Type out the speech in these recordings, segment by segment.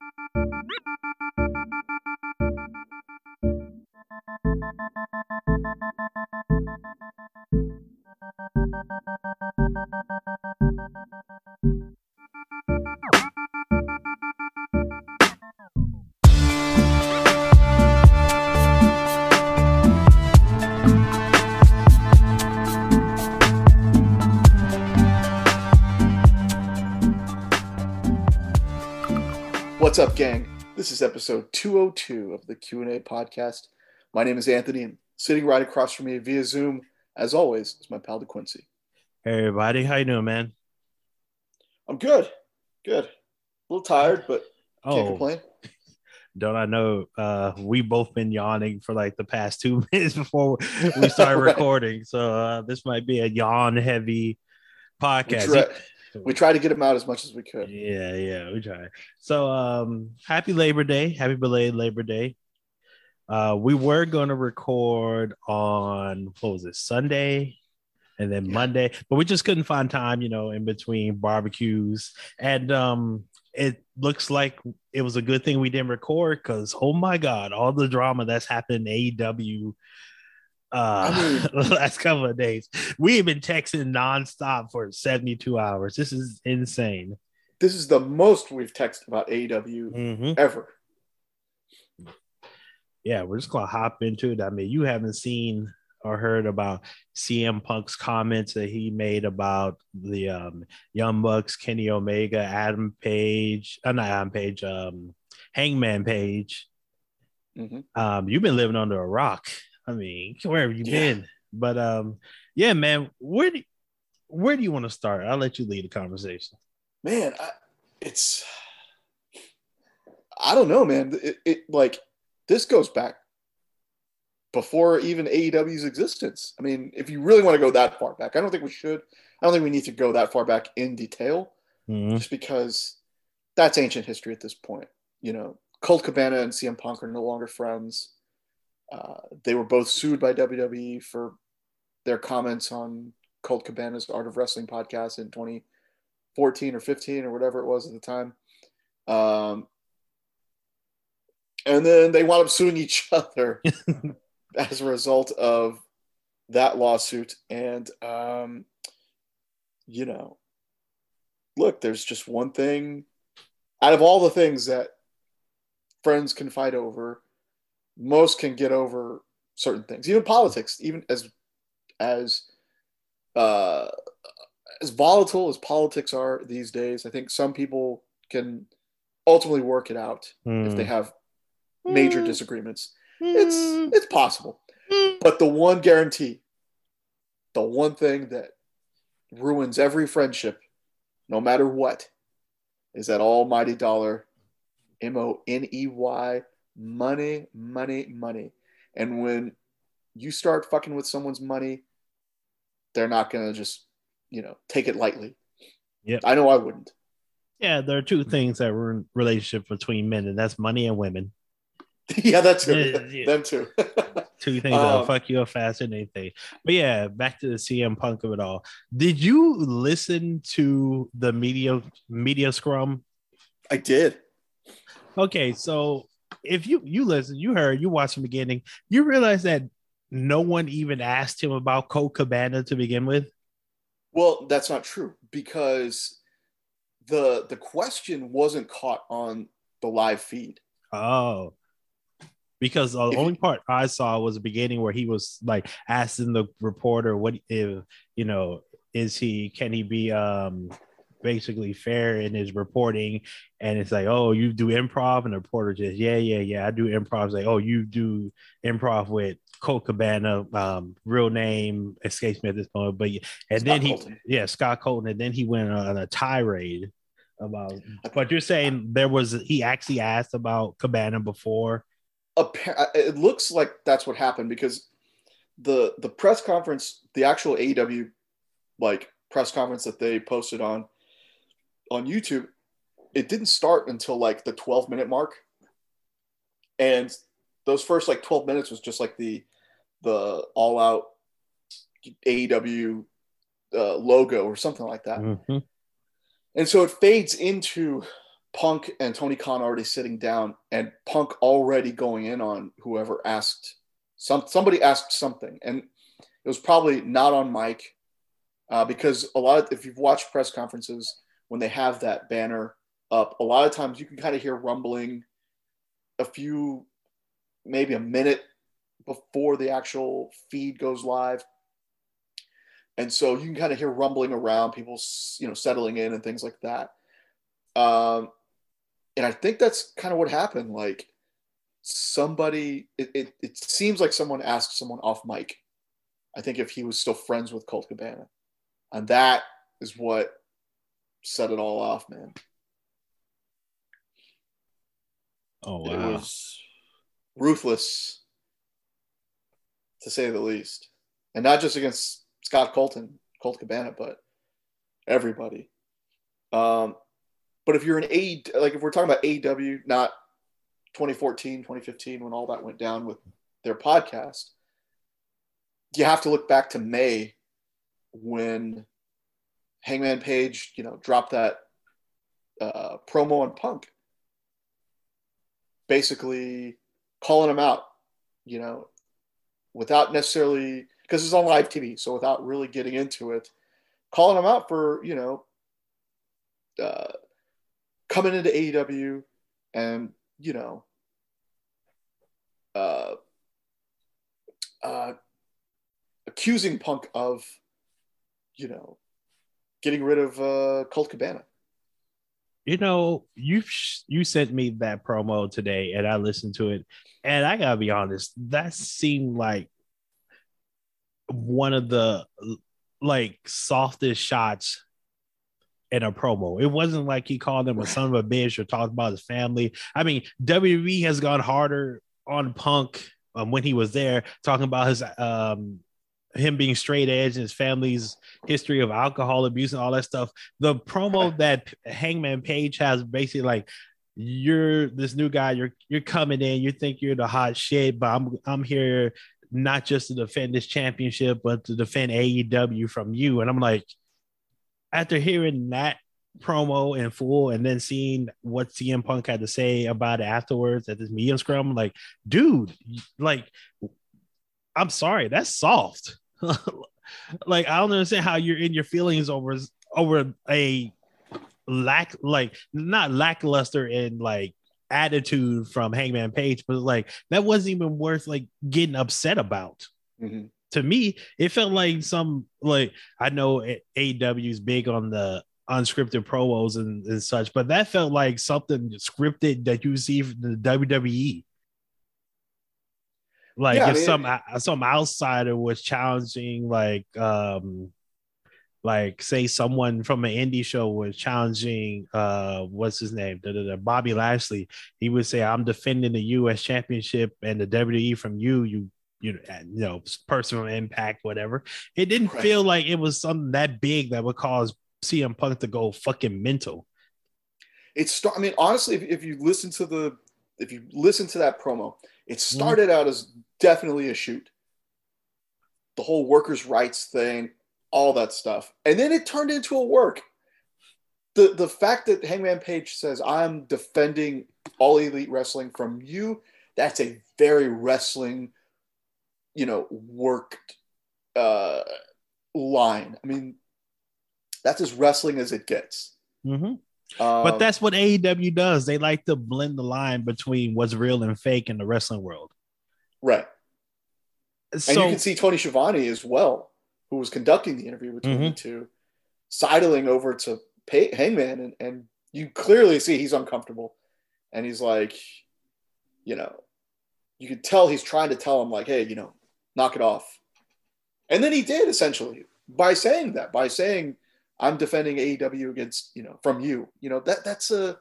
Música episode 202 of the Q&A podcast. My name is Anthony, and sitting right across from me via Zoom, as always, is my pal DeQuincy. Hey everybody, how you doing, man? I'm good, good. A little tired, but can't Oh, complain. don't I know? Uh, we both been yawning for like the past two minutes before we started Right. recording, so uh, this might be a yawn-heavy podcast. try, we try to get them out as much as we could. Yeah, yeah, we try. So, um, happy Labor Day, happy belated Labor Day. Uh, we were going to record on what was it, Sunday, and then Yeah. Monday, but we just couldn't find time, you know, in between barbecues. And um, it looks like it was a good thing we didn't record because, oh my God, all the drama that's happened in AEW. Uh, I mean- the last couple of days, we've been texting nonstop for 72 hours. This is insane. This is the most we've texted about AEW Mhm. ever. yeah, we're just gonna hop into it. I mean, you haven't seen or heard about CM Punk's comments that he made about the um, Young Bucks, Kenny Omega, Adam Page, uh, not Adam Page, um, Hangman Page. Mhm. Um, you've been living under a rock. I mean, where have you Yeah. been? But um, yeah, man, where do where do you want to start? I'll let you lead the conversation. Man, I, it's I don't know, man. It, it like this goes back before even AEW's existence. I mean, if you really want to go that far back, I don't think we should. I don't think we need to go that far back in detail. Mhm. just because that's ancient history at this point. You know, Colt Cabana and CM Punk are no longer friends. Uh, they were both sued by WWE for their comments on Colt Cabana's Art of Wrestling podcast in 2014 or 15 or whatever it was at the time. Um, and then they wound up suing each other as a result of that lawsuit. And, um, you know, look, there's just one thing out of all the things that friends can fight over, most can get over certain things, even politics, even as as uh, as volatile as politics are these days. I think some people can ultimately work it out if they hmm. have major hmm. disagreements. Hmm. It's it's possible. But the one guarantee, the one thing that ruins every friendship, no matter what, is that almighty dollar, M O N E Y, money, money, money. And when you start fucking with someone's money, they're not gonna just, you know, take it lightly. Yeah. I know I wouldn't. Yeah, there are two things that ruin relationship between men, and that's money and women. yeah, that's too. Yeah. Them too. Two things that'll Um, fuck you up faster than anything. But yeah, back to the CM Punk of it all. Did you listen to the media media scrum? I did. Okay, so if you you listen, you heard, you watched the beginning, you realize that no one even asked him about Colt Cabana to begin with. Well, that's not true because the the question wasn't caught on the live feed. Oh. Because the only part I saw was the beginning where he was like asking the reporter what if you know is he can he be um basically fair in his reporting. And it's like oh you do improv? And the reporter just yeah yeah yeah I do improv. It's like oh you do improv with Colt Cabana um real name escapes me at this point. But and Scott then he Colton. yeah Scott Colton. And then he went on a tirade about but you're saying there was he actually asked about Cabana before? It looks like that's what happened because the the press conference, the actual AEW like press conference that they posted on on YouTube, it didn't start until like the 12 minute mark, and those first like 12 minutes was just like the the all out AEW uh, logo or something like that. Mhm. And so it fades into Punk and Tony Khan already sitting down, and Punk already going in on whoever asked some somebody asked something, and it was probably not on mic uh, because a lot of if you've watched press conferences when they have that banner up, a lot of times you can kind of hear rumbling a few, maybe a minute before the actual feed goes live. And so you can kind of hear rumbling around, people, you know, settling in and things like that. Um, and I think that's kind of what happened. Like somebody, it, it, it seems like someone asked someone off mic. I think if he was still friends with Colt Cabana, and that is what set it all off, man. Oh wow. It was ruthless to say the least. And not just against Scott Colton, Colt Cabana, but everybody. Um, but if you're an A, like if we're talking about AEW, not 2014, 2015, when all that went down with their podcast, you have to look back to May when Hangman Page, you know, dropped that uh, promo on Punk, basically calling him out, you know, without necessarily because it's on live TV, so without really getting into it, calling him out for you know uh, coming into AEW and you know uh, uh, accusing Punk of you know getting rid of uh, Colt Cabana. You know, you you sent me that promo today, and I listened to it, and I gotta be honest, that seemed like one of the like softest shots in a promo. It wasn't like he called him a son of a bitch or talked about his family. I mean, WWE has gone harder on Punk um, when he was there, talking about his um him being straight edge and his family's history of alcohol abuse and all that stuff. The promo that Hangman Page has basically like you're this new guy, you're you're coming in, you think you're the hot shit, but I'm I'm here not just to defend this championship, but to defend AEW from you. And I'm like, after hearing that promo in full and then seeing what CM Punk had to say about it afterwards at this medium scrum, like, dude, like, I'm sorry, that's soft. like, I don't understand how you're in your feelings over over a lack, like, not lackluster in like attitude from Hangman Page, but like that wasn't even worth like getting upset about. Mm-hmm. To me, it felt like some like I know AEW is big on the unscripted promos and, and such, but that felt like something scripted that you see from the WWE. Like yeah, if some some outsider was challenging like um like say someone from an indie show was challenging uh what's his name da, da, da, bobby lashley he would say i'm defending the us championship and the wwe from you you you know, you know personal impact whatever it didn't right. feel like it was something that big that would cause cm punk to go fucking mental it's i mean honestly if, if you listen to the if you listen to that promo it mm-hmm. started mm. out as definitely a shoot the whole workers rights thing all that stuff. And then it turned into a work. The the fact that Hangman Page says, I'm defending all elite wrestling from you, that's a very wrestling, you know, worked uh, line. I mean, that's as wrestling as it gets. Mm-hmm. Um, but that's what AEW does. They like to blend the line between what's real and fake in the wrestling world. Right. So, and you can see Tony Schiavone as well who was conducting the interview between mm-hmm. the two, sidling over to pay, Hangman, and, and you clearly see he's uncomfortable, and he's like, you know, you could tell he's trying to tell him like, hey, you know, knock it off, and then he did essentially by saying that, by saying, I'm defending AEW against you know from you, you know that that's a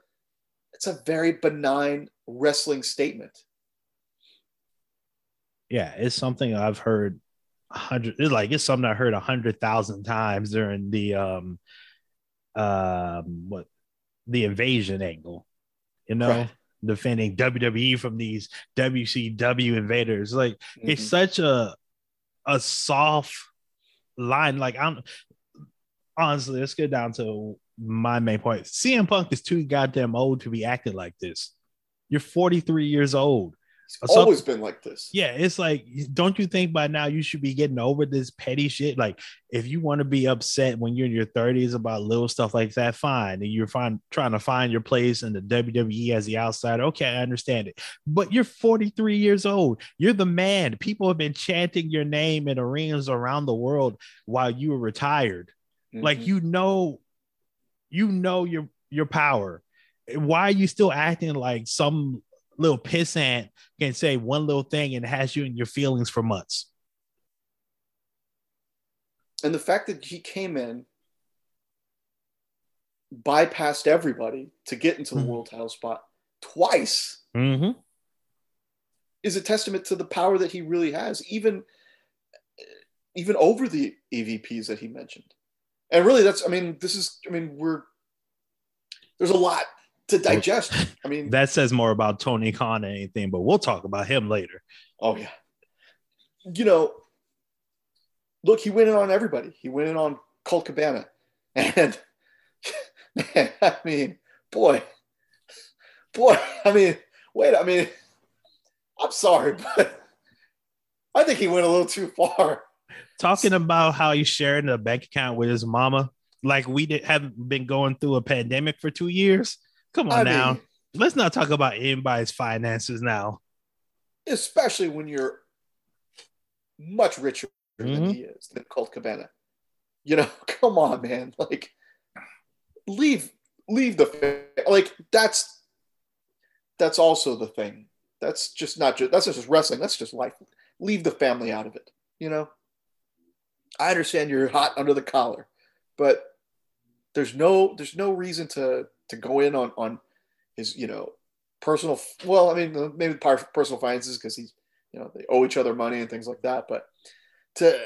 it's a very benign wrestling statement. Yeah, it's something I've heard hundred it's like it's something I heard a hundred thousand times during the um um what the invasion angle, you know, right. defending WWE from these WCW invaders. Like mm-hmm. it's such a a soft line. Like I'm honestly, let's get down to my main point. CM Punk is too goddamn old to be acting like this. You're 43 years old. So, always been like this. Yeah, it's like, don't you think by now you should be getting over this petty shit? Like, if you want to be upset when you're in your 30s about little stuff like that, fine. And you're fine trying to find your place in the WWE as the outsider. Okay, I understand it. But you're 43 years old. You're the man. People have been chanting your name in arenas around the world while you were retired. Mm-hmm. Like you know, you know your your power. Why are you still acting like some little pissant can say one little thing and has you in your feelings for months. And the fact that he came in, bypassed everybody to get into the mm-hmm. world title spot twice mm-hmm. is a testament to the power that he really has, even even over the EVPs that he mentioned. And really, that's I mean, this is I mean, we're there's a lot to digest. I mean, that says more about Tony Khan than anything, but we'll talk about him later. Oh yeah, you know, look, he went in on everybody. He went in on Colt Cabana, and man, I mean, boy, boy, I mean, wait, I mean, I'm sorry, but I think he went a little too far. Talking about how he's sharing a bank account with his mama, like we did, haven't been going through a pandemic for two years. Come on I now. Mean, Let's not talk about anybody's finances now. Especially when you're much richer mm-hmm. than he is, than Colt Cabana. You know, come on, man. Like, leave, leave the like. That's that's also the thing. That's just not just that's just wrestling. That's just life. Leave the family out of it. You know. I understand you're hot under the collar, but there's no there's no reason to to go in on on his you know personal well i mean maybe personal finances because he's you know they owe each other money and things like that but to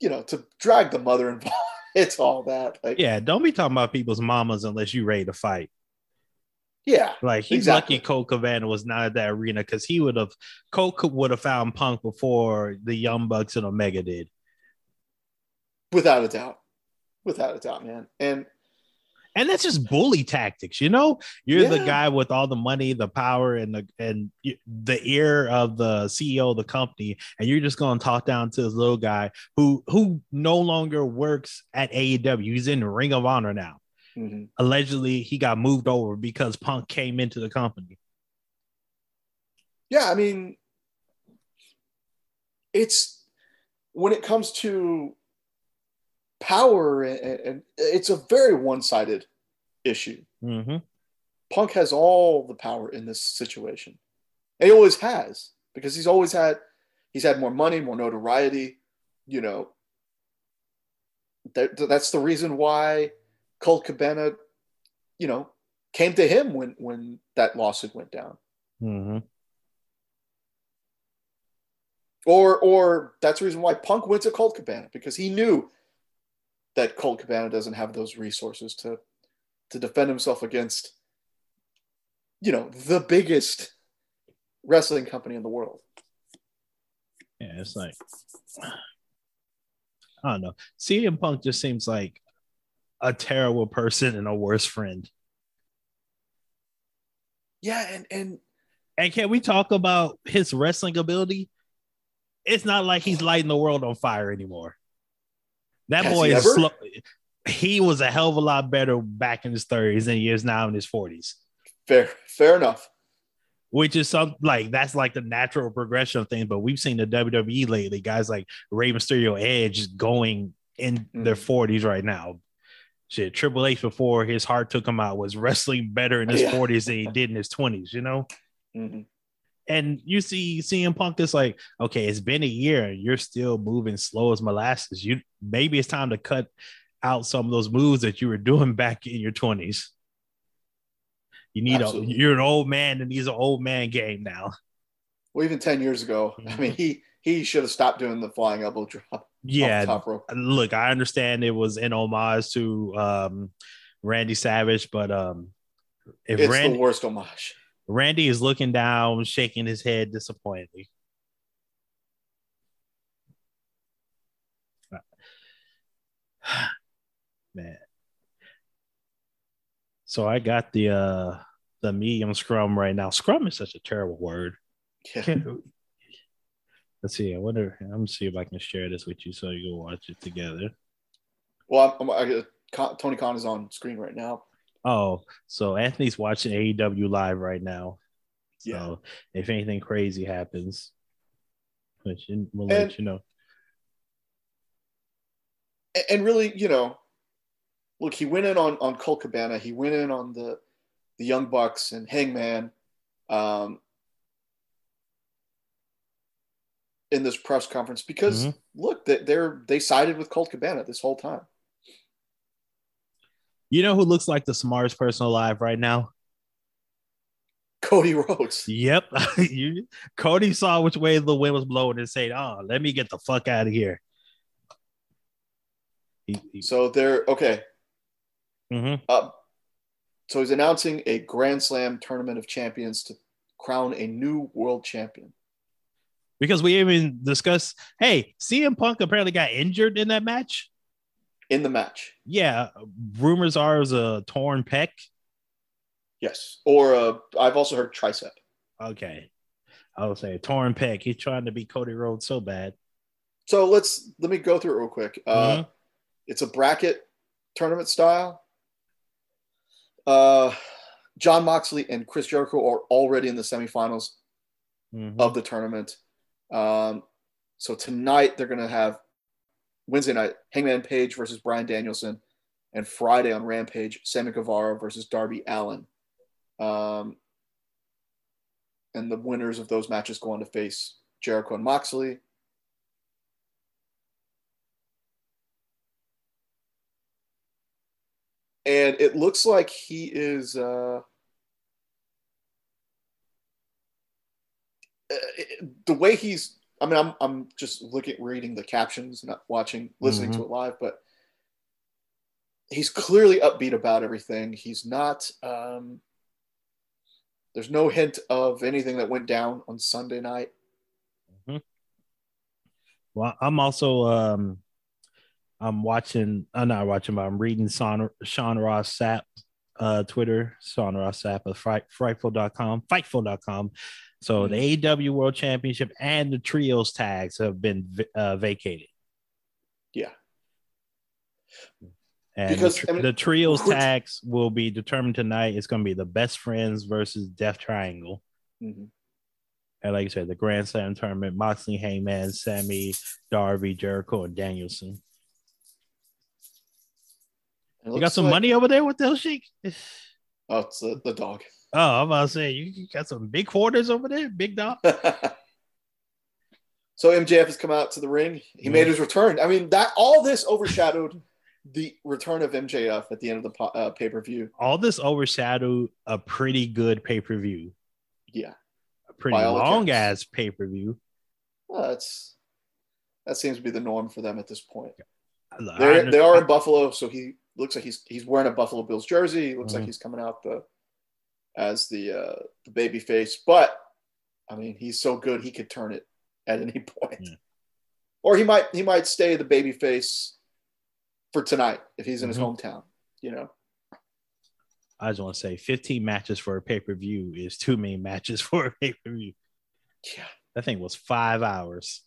you know to drag the mother involved it's all that like yeah don't be talking about people's mamas unless you're ready to fight yeah like he's exactly. lucky Colt Cabana was not at that arena because he would have Colt would have found Punk before the Young Bucks and Omega did. Without a doubt, without a doubt, man. And and that's just bully tactics you know you're yeah. the guy with all the money the power and the and the ear of the ceo of the company and you're just going to talk down to this little guy who who no longer works at aew he's in ring of honor now mm-hmm. allegedly he got moved over because punk came into the company yeah i mean it's when it comes to power and, and it's a very one-sided issue. Mm-hmm. Punk has all the power in this situation, and he always has because he's always had he's had more money, more notoriety. You know, that, that's the reason why Colt Cabana, you know, came to him when when that lawsuit went down. Mm-hmm. Or or that's the reason why Punk went to Colt Cabana because he knew that Colt Cabana doesn't have those resources to to defend himself against you know the biggest wrestling company in the world. Yeah, it's like I don't know. CM Punk just seems like a terrible person and a worse friend. Yeah, and and and can we talk about his wrestling ability? It's not like he's lighting the world on fire anymore. That Has boy is slow. He was a hell of a lot better back in his 30s than he is now in his 40s. Fair, fair enough. Which is some like that's like the natural progression of things. But we've seen the WWE lately, guys like Rey Mysterio Edge going in mm. their 40s right now. Shit, Triple H before his heart took him out was wrestling better in his yeah. 40s than he did in his 20s, you know? Mm-hmm. And you see CM Punk is like, okay, it's been a year and you're still moving slow as molasses. You maybe it's time to cut out some of those moves that you were doing back in your 20s. You need Absolutely. a you're an old man and he's an old man game now. Well, even 10 years ago, I mean, he he should have stopped doing the flying elbow drop. Yeah. Look, I understand it was in homage to um Randy Savage, but um if it's Randy, the worst homage. Randy is looking down, shaking his head disappointedly. Man. So I got the uh the medium scrum right now. Scrum is such a terrible word. Yeah. Let's see. I wonder. I'm gonna see if I can share this with you so you can watch it together. Well, I'm, I'm, I, Tony Khan is on screen right now. Oh, so Anthony's watching AEW live right now. So Yeah. if anything crazy happens, which we'll And- let you know. And really, you know, look, he went in on on Colt Cabana. He went in on the the Young Bucks and Hangman um, in this press conference because Mhm. look, they, they're they sided with Colt Cabana this whole time. You know who looks like the smartest person alive right now? Cody Rhodes. Yep. you, Cody saw which way the wind was blowing and said, "Oh, let me get the fuck out of here." He, he- So they're okay. Mhm. Uh, so he's announcing a Grand Slam tournament of champions to crown a new world champion. Because we even discussed, hey, CM Punk apparently got injured in that match. In the match. Yeah, rumors are was a torn pec. Yes. Or uh, I've also heard tricep. Okay, I would say torn pec. He's trying to beat Cody Rhodes so bad. So let's let me go through it real quick. Uh, Mhm. It's a bracket tournament style. Uh, Jon Moxley and Chris Jericho are already in the semifinals Mhm. of the tournament. Um, so tonight they're going to have Wednesday night Hangman Page versus Bryan Danielson, and Friday on Rampage Sammy Guevara versus Darby Allin. Um, and the winners of those matches go on to face Jericho and Moxley. And it looks like he is. Uh, uh, the way he's I mean I'm I'm just looking reading the captions not watching listening to it live but he's clearly upbeat about everything. He's not um there's no hint of anything that went down on Sunday night. Well, I'm also um I'm watching I'm not watching, but I'm reading Sean, Sean Ross Sapp uh Twitter, Sean Ross Sapp of fright, frightful.com, fightful.com. So the AEW World Championship and the trios tags have been uh, vacated. yeah And Because, the, I mean, the trios which- tags will be determined tonight. It's going to be the best friends versus Death Triangle. Mhm. And like I said, the Grand Slam tournament, Moxley, Hangman, Sammy, Darby, Jericho, and Danielson. It You got some like- money over there with those sheik? oh it's the, the dog Oh, I'm about to say you got some big quarters over there, big dog. so MJF has come out to the ring he made his return I mean that all this overshadowed the return of MJF at the end of the uh, pay-per-view All this overshadowed a pretty good pay per view, yeah a pretty long accounts. ass pay per view. Well, that's that seems to be the norm for them at this point. They're, they are in Buffalo, so he looks like he's he's wearing a Buffalo Bills jersey. He looks like Mhm. he's coming out the as the uh, the baby face, but I mean he's so good he could turn it at any point, Yeah. or he might he might stay the baby face for tonight if he's in his Mhm. hometown. You know, I just want to say 15 matches for a pay per view is too many matches for a pay per view. yeah. That thing was five hours.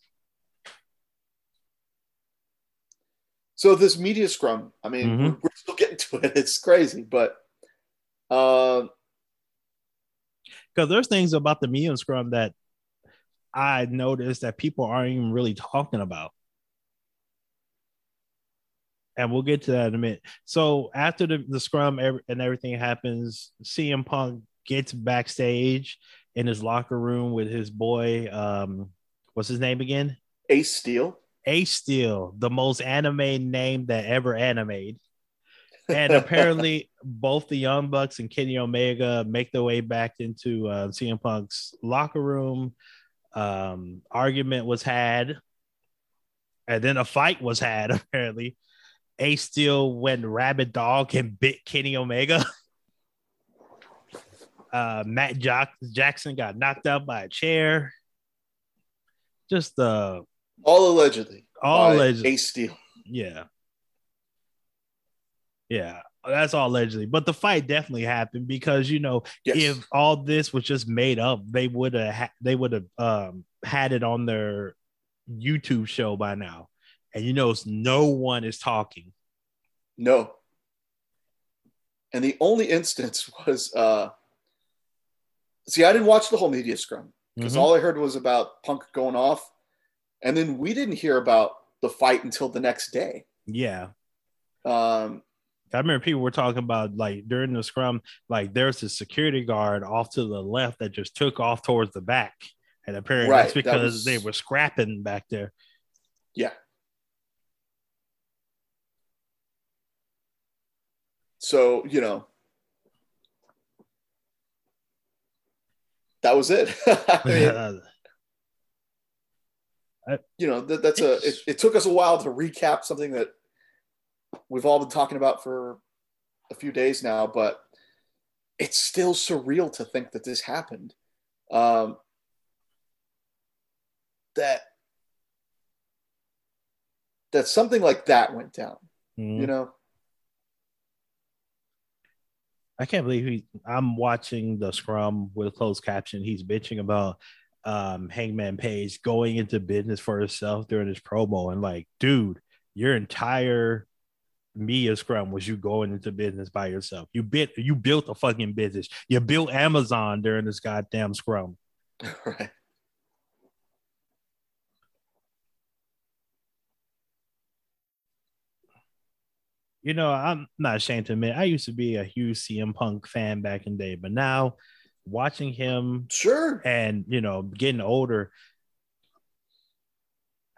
So this media scrum, I mean, Mhm. we're, we're still getting to it. It's crazy, but um, Because there's things about the medium scrum that I noticed that people aren't even really talking about. And we'll get to that in a minute. So after the, the scrum and everything happens, CM Punk gets backstage in his locker room with his boy. Um, what's his name again? Ace Steel. Ace Steel, the most anime name that ever animated. And apparently, both the Young Bucks and Kenny Omega make their way back into uh, CM Punk's locker room. Um, argument was had, and then a fight was had. Apparently, Ace Steel went rabid dog and bit Kenny Omega. Uh, Matt Jock- Jackson got knocked out by a chair. Just uh, all allegedly. All allegedly. Ace Steel. yeah. Yeah. that's all allegedly, but the fight definitely happened because you know Yes. if all this was just made up, they would have ha- they would have um, had it on their YouTube show by now, and you know no one is talking. No. And the only instance was uh see, I didn't watch the whole media scrum because Mhm. all I heard was about Punk going off. And then we didn't hear about the fight until the next day. Yeah, Um I remember people were talking about like during the scrum, like there's a security guard off to the left that just took off towards the back, and apparently Right, that's that because was- they were scrapping back there. yeah. So, you know, that was it. I mean, you know that, that's a it, it took us a while to recap something that we've all been talking about for a few days now but it's still surreal to think that this happened um, that that something like that went down Mhm. you know I can't believe he. I'm watching the scrum with closed caption. He's bitching about um, Hangman Page going into business for himself during his promo, and like, dude, your entire media scrum was you going into business by yourself. You bit, you built a fucking business. You built Amazon during this goddamn scrum. right You know, I'm not ashamed to admit I used to be a huge CM Punk fan back in the day, but now watching him sure and you know getting older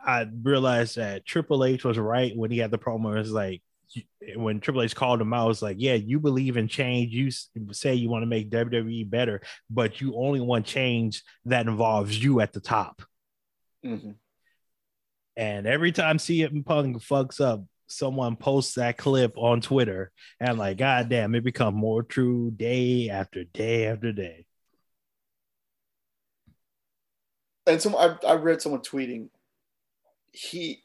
i realized that triple h was right when he had the promo it's like when triple h called him out it was like yeah you believe in change you say you want to make wwe better but you only want change that involves you at the top Mhm. and every time CM Punk fucks up, someone posts that clip on Twitter, and like, God damn, it become more true day after day after day. and some I, I read someone tweeting he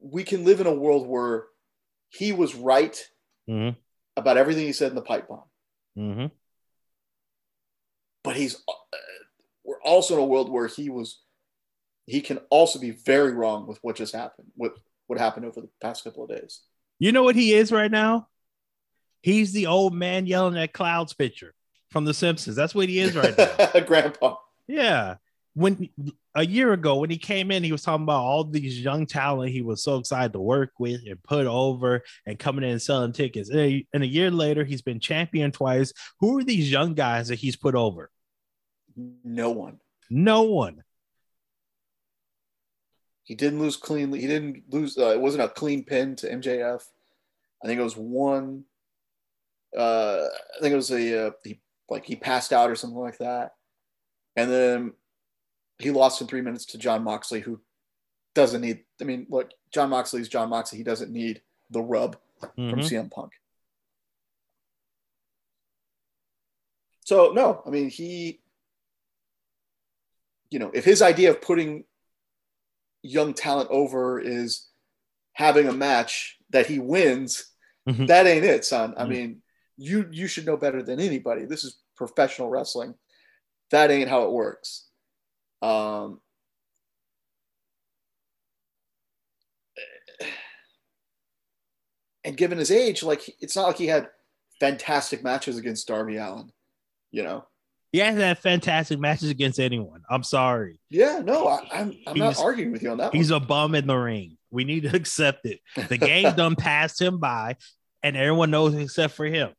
we can live in a world where he was right Mhm. about everything he said in the pipe bomb Mm-hmm. but he's uh, we're also in a world where he was he can also be very wrong with what just happened with what happened over the past couple of days You know what he is right now? He's the old man yelling at Clouds picture from The Simpsons. That's what he is right now. grandpa yeah. When a year ago, when he came in, he was talking about all these young talent he was so excited to work with and put over and coming in and selling tickets. And a, and a year later, he's been champion twice. Who are these young guys that he's put over? no one No one. he didn't lose cleanly he didn't lose uh, it wasn't a clean pin to mjf i think it was one uh i think it was a uh, he like he passed out or something like that and then he lost in three minutes to jon moxley who doesn't need i mean look jon moxley's jon moxley he doesn't need the rub from Mhm. CM Punk. So no, I mean he, you know, if his idea of putting young talent over is having a match that he wins, Mhm. that ain't it, son. I Mhm. mean, you you should know better than anybody. This is professional wrestling. That ain't how it works. Um, and given his age, like it's not like he had fantastic matches against Darby Allin, you know. He hasn't had fantastic matches against anyone. I'm sorry. Yeah, no, I, I'm I'm not arguing with you on that. He's one. a bum in the ring. We need to accept it. The game done passed him by, and everyone knows except for him.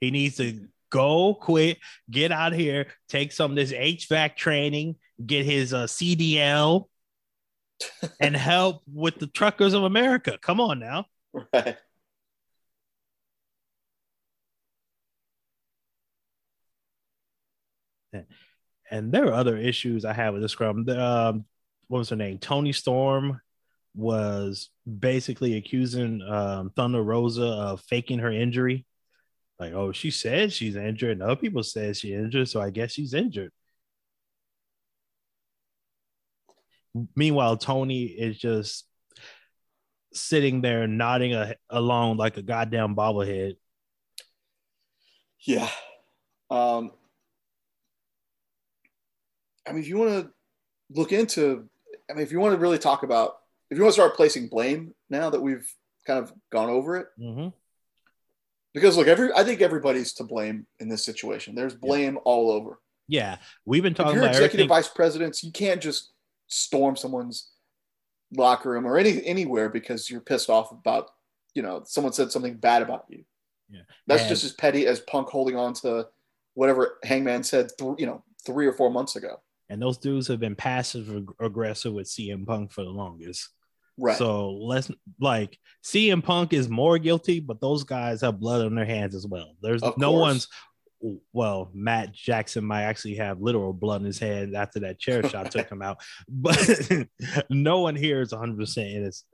He needs to go, quit, get out of here, take some of this HVAC training, get his uh, CDL, and help with the truckers of America. Come on now. right. And there are other issues I have with this scrum. Um, what was her name? Toni Storm was basically accusing um, Thunder Rosa of faking her injury. Like, oh, she says she's injured, and other people said she's injured, so I guess she's injured. Meanwhile, Tony is just sitting there nodding a, along like a goddamn bobblehead. Yeah. Um, I mean, if you want to look into, I mean, if you want to really talk about, if you want to start placing blame now that we've kind of gone over it, Mm-hmm. Because look, every I think everybody's to blame in this situation. There's blame all over. Yeah, we've been If talking you're about executive everything. vice presidents, you can't just storm someone's locker room or any anywhere because you're pissed off about you know someone said something bad about you. Yeah. That's And- just as petty as Punk holding on to whatever Hangman said, th- you know, three or four months ago. and those dudes have been passive ag- aggressive with CM Punk for the longest. Right. So let's like CM Punk is more guilty, but those guys have blood on their hands as well. There's Of no course. one's well, Matt Jackson might actually have literal blood in his hand after that chair shot took him out, but no one here is 100 percent innocent.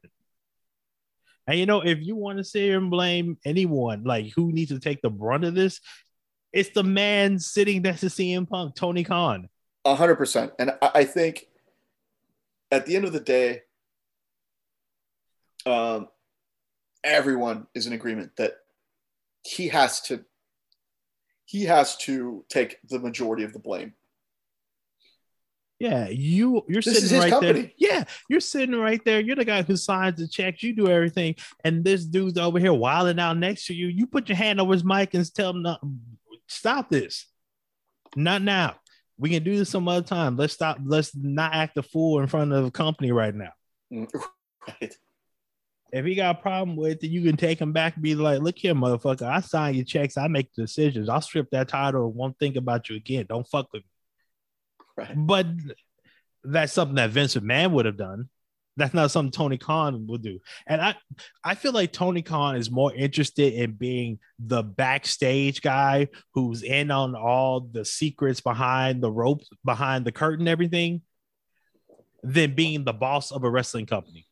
And you know, if you want to sit here and blame anyone, like who needs to take the brunt of this, it's the man sitting next to CM Punk, Tony Khan. Hundred percent. And I, I think at the end of the day, um, everyone is in agreement that he has to he has to take the majority of the blame. Yeah, you you're This sitting right there. Yeah, you're sitting right there. You're the guy who signs the checks. You do everything, and this dude's over here wilding out next to you. You put your hand over his mic and tell him, no, "Stop this! Not now. We can do this some other time. Let's stop. Let's not act a fool in front of a company right now." Mm, Right. If he got a problem with it, you can take him back and be like, "Look here, motherfucker. I sign your checks. I make the decisions. I'll strip that title and won't think about you again. Don't fuck with me." Right. But that's something that Vince McMahon would have done. That's not something Tony Khan would do. And I, I feel like Tony Khan is more interested in being the backstage guy who's in on all the secrets behind the ropes, behind the curtain, everything, than being the boss of a wrestling company.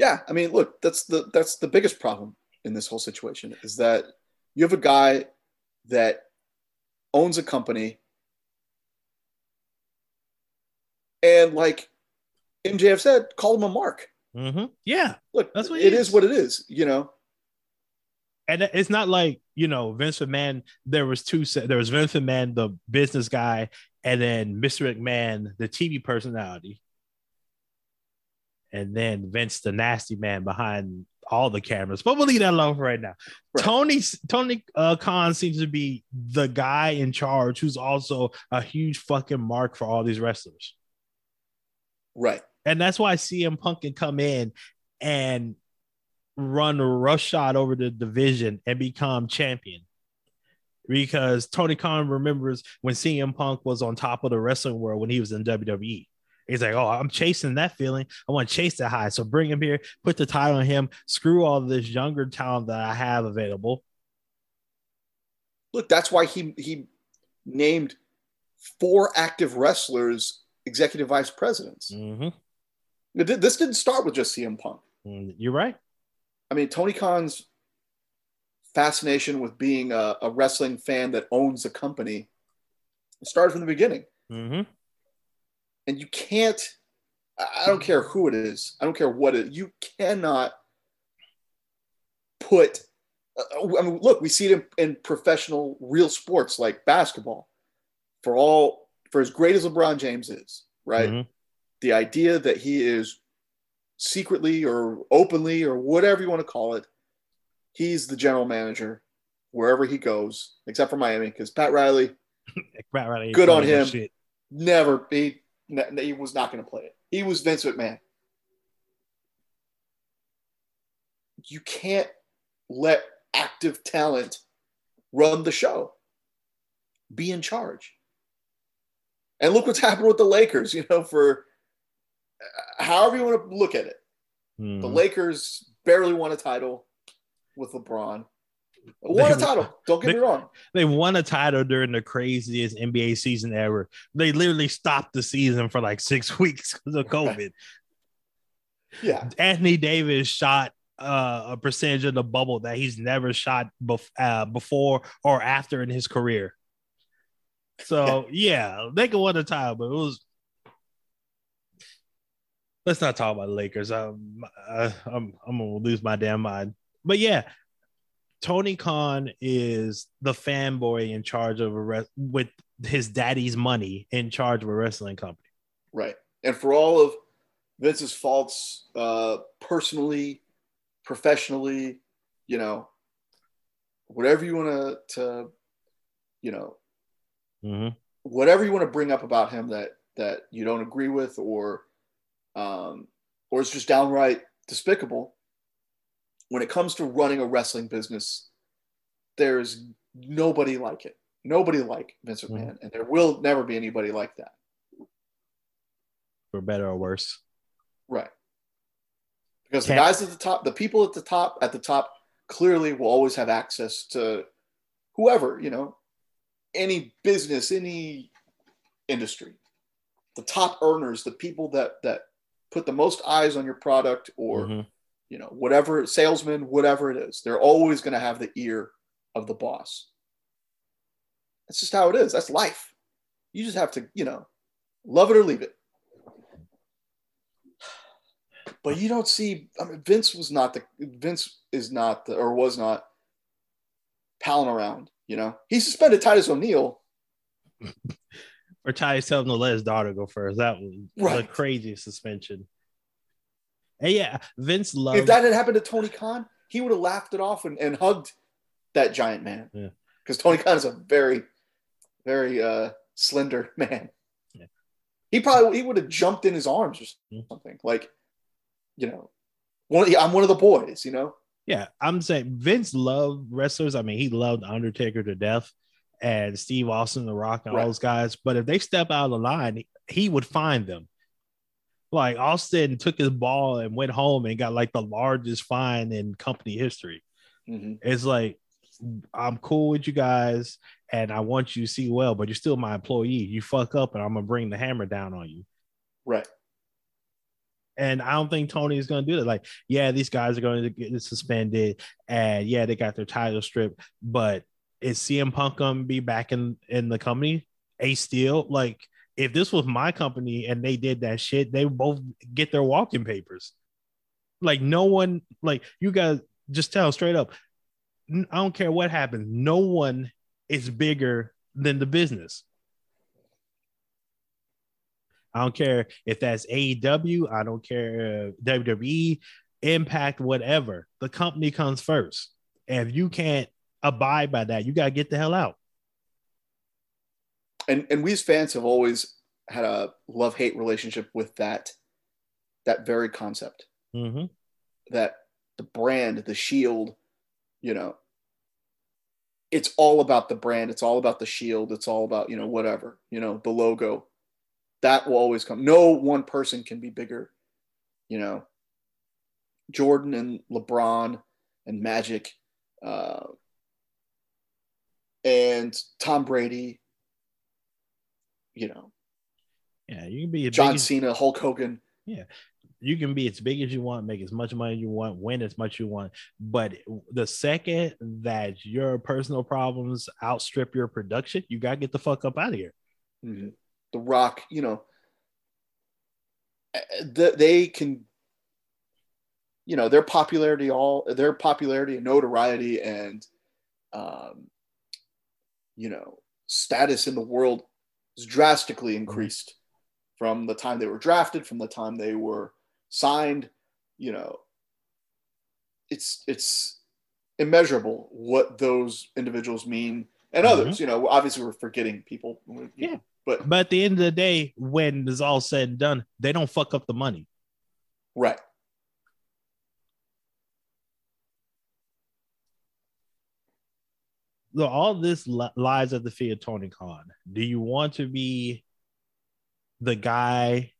Yeah, I mean, look, that's the that's the biggest problem in this whole situation is that you have a guy that owns a company and like MJF said, call him a mark. Mm-hmm. Yeah. Look, That's what it is is. what it is, you know. and it's not like you know Vince McMahon. There was two. There was Vince McMahon, the business guy, and then Mr. McMahon, the TV personality, and then Vince, the nasty man behind all the cameras. But we'll leave that alone for right now. Right. Tony Tony uh, Khan seems to be the guy in charge, who's also a huge fucking mark for all these wrestlers. Right. And that's why CM Punk can come in and run a rush shot over the division and become champion. Because Tony Khan remembers when CM Punk was on top of the wrestling world when he was in WWE. He's like, Oh, I'm chasing that feeling. I want to chase that high. So bring him here, put the title on him, screw all this younger talent that I have available. Look, that's why he he named four active wrestlers executive vice presidents. Mm-hmm. This didn't start with just CM Punk. You're right. I mean, Tony Khan's fascination with being a, a wrestling fan that owns a company started from the beginning. Mm-hmm. And you can't, I don't care who it is, I don't care what it you cannot put, uh, I mean, look, we see it in, in professional real sports like basketball. For all, for as great as LeBron James is, right? Mhm. the idea that he is secretly or openly or whatever you want to call it, he's the general manager wherever he goes, except for Miami, because Pat Riley right, ain't Good on him. never he, ne- he was not going to play it. He was Vince McMahon. You can't let active talent run the show. Be in charge. And look what's happened with the Lakers, you know, for uh, however you want to look at it. The Mhm. Lakers barely won a title with LeBron. Won a title. Don't get they- me wrong. They won a title during the craziest NBA season ever. They literally stopped the season for like six weeks because of COVID. Yeah. Anthony Davis shot uh, a percentage of the bubble that he's never shot bef- uh, before or after in his career. So yeah, they could win a title, but it was let's not talk about the Lakers. Um, I, I'm I'm gonna lose my damn mind. But yeah, Tony Khan is the fanboy in charge of a re- with his daddy's money in charge of a wrestling company. Right. And for all of Vince's faults, uh, personally, professionally, you know, whatever you want to, to, you know, mm-hmm. whatever you want to bring up about him that that you don't agree with, or, um, or it's just downright despicable. When it comes to running a wrestling business, there's nobody like it. Nobody like Vince McMahon, mm-hmm. and there will never be anybody like that. For better or worse. Right. Because Can't. the guys at the top, the people at the top, at the top clearly will always have access to whoever, you know, any business, any industry. The top earners, the people that that put the most eyes on your product or mm-hmm. You know, whatever salesman, whatever it is, they're always going to have the ear of the boss. That's just how it is. That's life. You just have to, you know, love it or leave it. But you don't see. I mean, Vince was not the Vince is not the or was not palling around. You know, he suspended Titus O'Neil. or Titus telling him to let his daughter go first. That was right. the craziest suspension. And yeah, Vince loved. If that had happened to Tony Khan, he would have laughed it off and, and hugged that giant man. Yeah. Because Tony Khan is a very, very uh, slender man. Yeah. He probably he would have jumped in his arms or something. Like you know, one I'm one of the boys, you know. Yeah, I'm saying Vince loved wrestlers. I mean, he loved Undertaker to death and Steve Austin, The Rock, and right. all those guys. But if they step out of the line, he would find them. Like Austin took his ball and went home and got like the largest fine in company history. Mm-hmm. It's like I'm cool with you guys and I want you to see well, but you're still my employee. You fuck up and I'm gonna bring the hammer down on you. Right. And I don't think Tony is going to do that. Like, yeah, these guys are going to get suspended, and yeah, they got their title stripped. But is CM Punk going to be back in in the company? Ace Steel, like, if this was my company and they did that shit, they both get their walking papers. Like, no one, like, you guys just tell straight up. I don't care what happens. No one is bigger than the business. I don't care if that's AEW. I don't care WWE, Impact, whatever. The company comes first. And if you can't abide by that, you got to get the hell out. And and we as fans have always had a love hate relationship with that that very concept. Mm-hmm. That the brand, the shield, you know, it's all about the brand. It's all about the shield. It's all about you know whatever you know the logo that will always come. No one person can be bigger. You know, Jordan and LeBron and Magic uh, and Tom Brady. You know, yeah, you can be John Cena, Hulk Hogan. Yeah, you can be as big as you want, make as much money you want, win as much you want. But the second that your personal problems outstrip your production, you gotta get the fuck up out of here. Mm-hmm. The Rock, you know, they can, you know, their popularity, all their popularity and notoriety and, um, you know, status in the world is drastically mm-hmm. increased from the time they were drafted, from the time they were signed. You know, it's it's immeasurable what those individuals mean and mm-hmm. others. You know, obviously we're forgetting people. Yeah. But but at the end of the day, when it's all said and done, they don't fuck up the money. Right. So all this li- lies at the feet of Tony Khan. Do you want to be the guy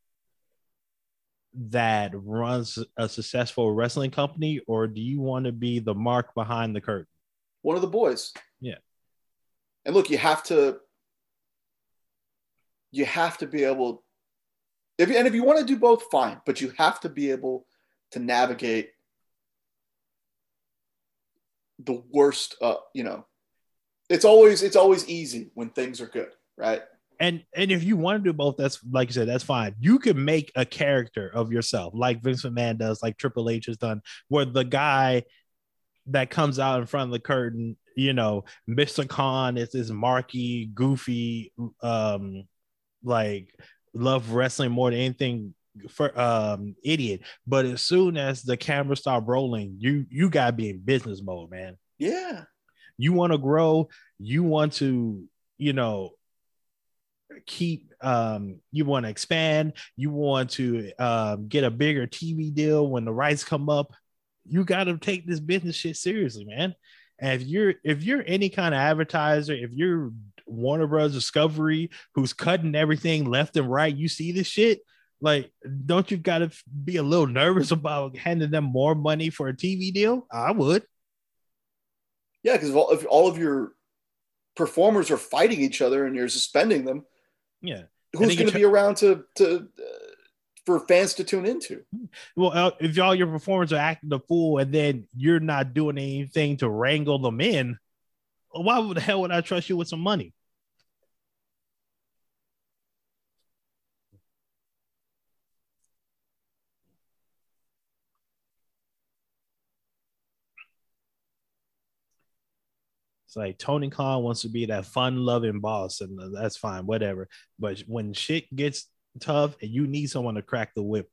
that runs a successful wrestling company, or do you want to be the mark behind the curtain? One of the boys. Yeah. And look, you have to you have to be able if and if you want to do both fine but you have to be able to navigate the worst uh you know it's always it's always easy when things are good right and and if you want to do both, that's like you said, that's fine. You can make a character of yourself, like Vince McMahon does, like Triple H has done, where the guy that comes out in front of the curtain, you know, Mr. Khan is this marky, goofy, um, like love wrestling more than anything for um idiot. But as soon as the camera start rolling, you you gotta be in business mode, man. Yeah. You want to grow, you want to, you know, keep um you want to expand you want to um get a bigger tv deal when the rights come up you got to take this business shit seriously man. And if you're if you're any kind of advertiser if you're warner bros. Discovery who's cutting everything left and right you see this shit like don't you got to be a little nervous about handing them more money for a tv deal? I would yeah because if, if all of your performers are fighting each other and you're suspending them yeah. Who's going to be around to to uh, for fans to tune into? Well, uh, if all your performers are acting the fool and then you're not doing anything to wrangle them in, why the hell would I trust you with some money? It's like Tony Khan wants to be that fun loving boss, and that's fine, whatever. But when shit gets tough and you need someone to crack the whip,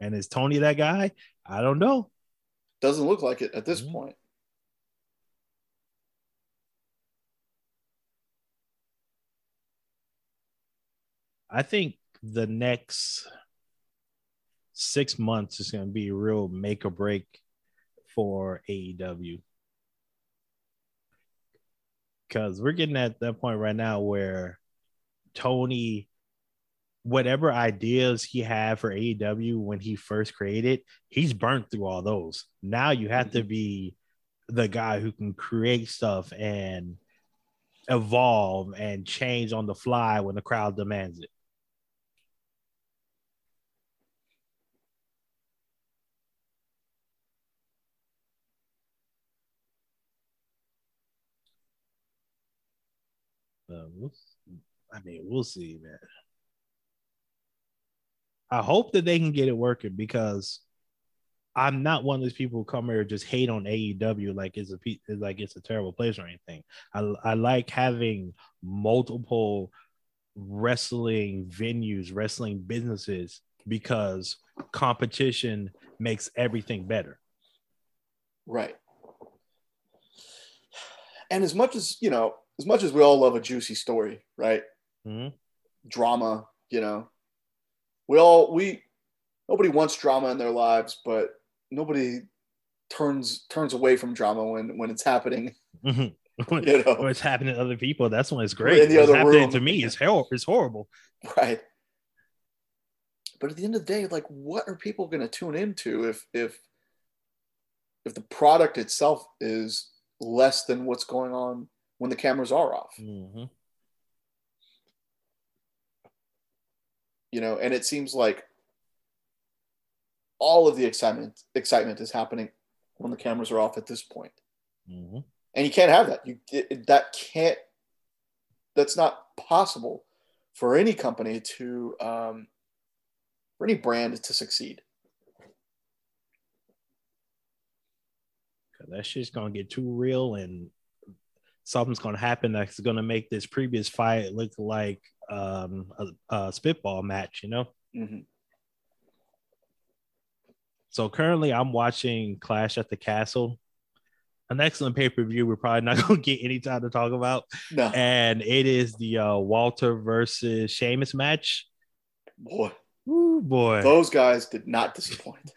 and is Tony that guy? I don't know. Doesn't look like it at this mm-hmm. point. I think the next six months is going to be a real make or break for AEW. Because we're getting at that point right now where Tony, whatever ideas he had for AEW when he first created, he's burnt through all those. Now you have mm-hmm. to be the guy who can create stuff and evolve and change on the fly when the crowd demands it. Uh, we'll, I mean, we'll see, man. I hope that they can get it working because I'm not one of those people who come here just hate on AEW like it's a like it's a terrible place or anything. I I like having multiple wrestling venues, wrestling businesses because competition makes everything better. Right. And as much as, you know, as much as we all love a juicy story, right? Mm-hmm. Drama, you know, we all we nobody wants drama in their lives, but nobody turns turns away from drama when when it's happening. Mm-hmm. you know, when it's happening to other people, that's when it's great. In the other happening room. to me, it's hell, it's horrible. Right. But at the end of the day, like, what are people going to tune into if if if the product itself is less than what's going on when the cameras are off. Mm-hmm. You know, and it seems like all of the excitement excitement is happening when the cameras are off at this point. Mm-hmm. And you can't have that. You it, that can't. That's not possible for any company to um, for any brand to succeed. That shit's gonna get too real, and something's going to happen that's going to make this previous fight look like um, a, a spitball match, you know? Mm-hmm. So currently, I'm watching Clash at the Castle, an excellent pay per view. We're probably not going to get any time to talk about. No. And it is the uh, Walter versus Sheamus match. Boy, Ooh, boy, those guys did not disappoint.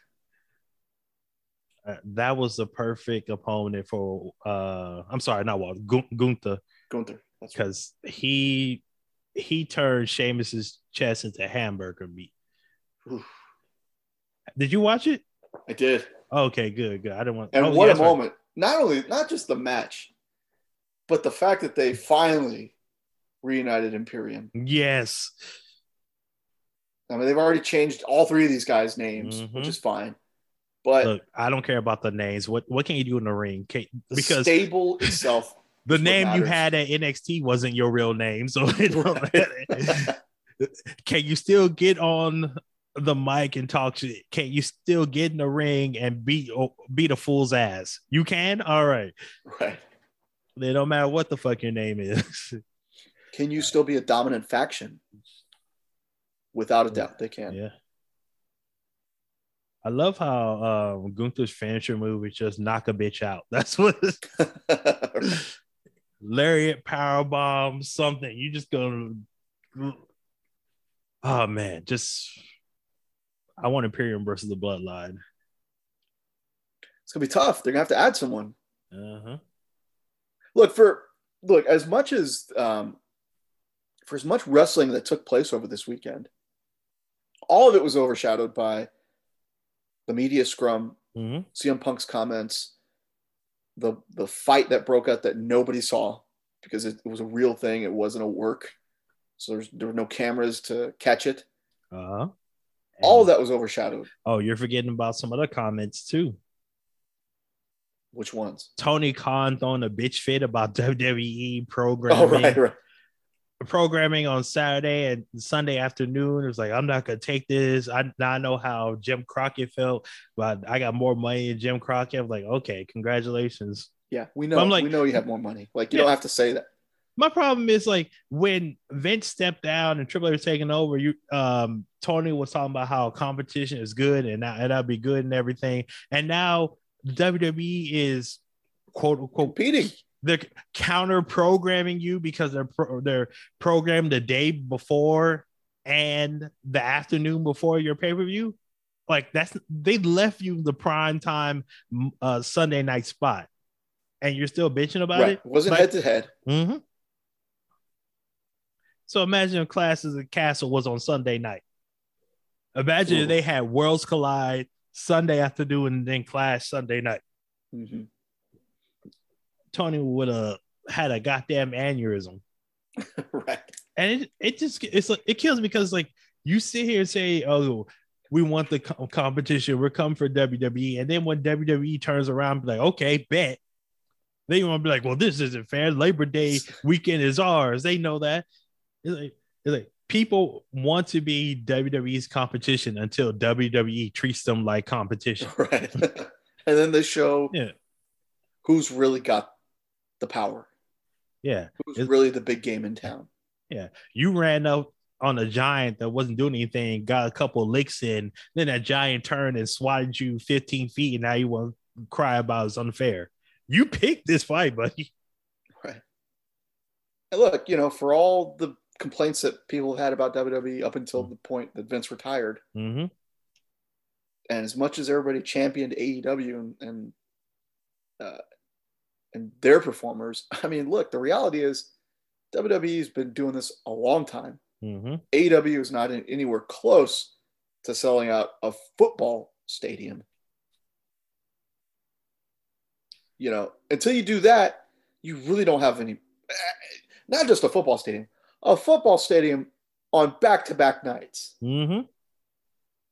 That was the perfect opponent for uh I'm sorry, not Walter, Gunther. Gunther. Because right. he he turned Sheamus's chest into hamburger meat. Oof. Did you watch it? I did. Okay, good, good. I didn't want. And oh, what yeah, a moment! Right. Not only not just the match, but the fact that they finally reunited Imperium. Yes. I mean, they've already changed all three of these guys' names, mm-hmm. which is fine. But Look, I don't care about the names. What what can you do in the ring? Can, because stable itself the name you had at NXT wasn't your real name, so it don't matter. can you still get on the mic and talk shit? Can you still get in the ring and beat oh, beat a fool's ass? You can. All right. Right. It don't matter what the fuck your name is. Can you still be a dominant faction? Without a doubt, they can. yeah. I love how um, Gunther's finisher move is just knock a bitch out. That's what lariat power bomb something. You just gonna. Oh man, just I want Imperium versus the Bloodline. it's gonna be tough. They're gonna have to add someone. Uh huh. Look for look as much as um, for as much wrestling that took place over this weekend. All of it was overshadowed by the media scrum, hmm CM Punk's comments, the the fight that broke out that nobody saw because it, it was a real thing. It wasn't a work, so there's there were no cameras to catch it. Uh huh. All that was overshadowed. Oh, you're forgetting about some other comments too. Which ones? Tony Khan throwing a bitch fit about WWE Oh, programming. right, right. Programming on Saturday and Sunday afternoon. It was like, I'm not gonna take this. I now I know how Jim Crockett felt, but I got more money than Jim Crockett. I'm like, okay, congratulations. Yeah, we know. I'm like- we know you have more money. Like you Yeah. don't have to say that. My problem is like when Vince stepped down and Triple H was taking over, you um Tony was talking about how competition is good and that and that'd be good and everything. And now WWE is quote unquote Competing. They're counter programming you because they're pro- they're programmed the day before and the afternoon before your pay per view. Like that's they left you the prime time uh, Sunday night spot, and you're still bitching about Right. it. It wasn't Like- head to head. So imagine if Classes at Castle was on Sunday night. Imagine if they had Worlds Collide Sunday afternoon and then Clash Sunday night. hmm Tony would have had a goddamn aneurysm. right. and it, it just it's like it kills me because like you sit here and say oh we want the co- competition we're coming for wwe and then when wwe turns around be like okay bet. They want to be like well this isn't fair. Labor day weekend is ours. They know that. It's like, it's like people want to be wwe's competition until wwe treats them like competition. Right. and then they show yeah. who's really got the power, yeah who's It's- really the big game in town. Yeah. You ran up on a giant that wasn't doing anything, got a couple licks in, then that giant turned and swatted you 15 feet, and now you want to cry about it's unfair. You picked this fight, buddy. Right. And look, you know, for all the complaints that people had about WWE up until the point that Vince retired, Mm-hmm. and as much as everybody championed AEW and and, uh, and their performers, I mean, look, the reality is WWE's been doing this a long time. Mm-hmm. AEW is not in, anywhere close to selling out a football stadium. You know, until you do that, you really don't have any. Not just a football stadium, a football stadium on back-to-back nights. Mm-hmm.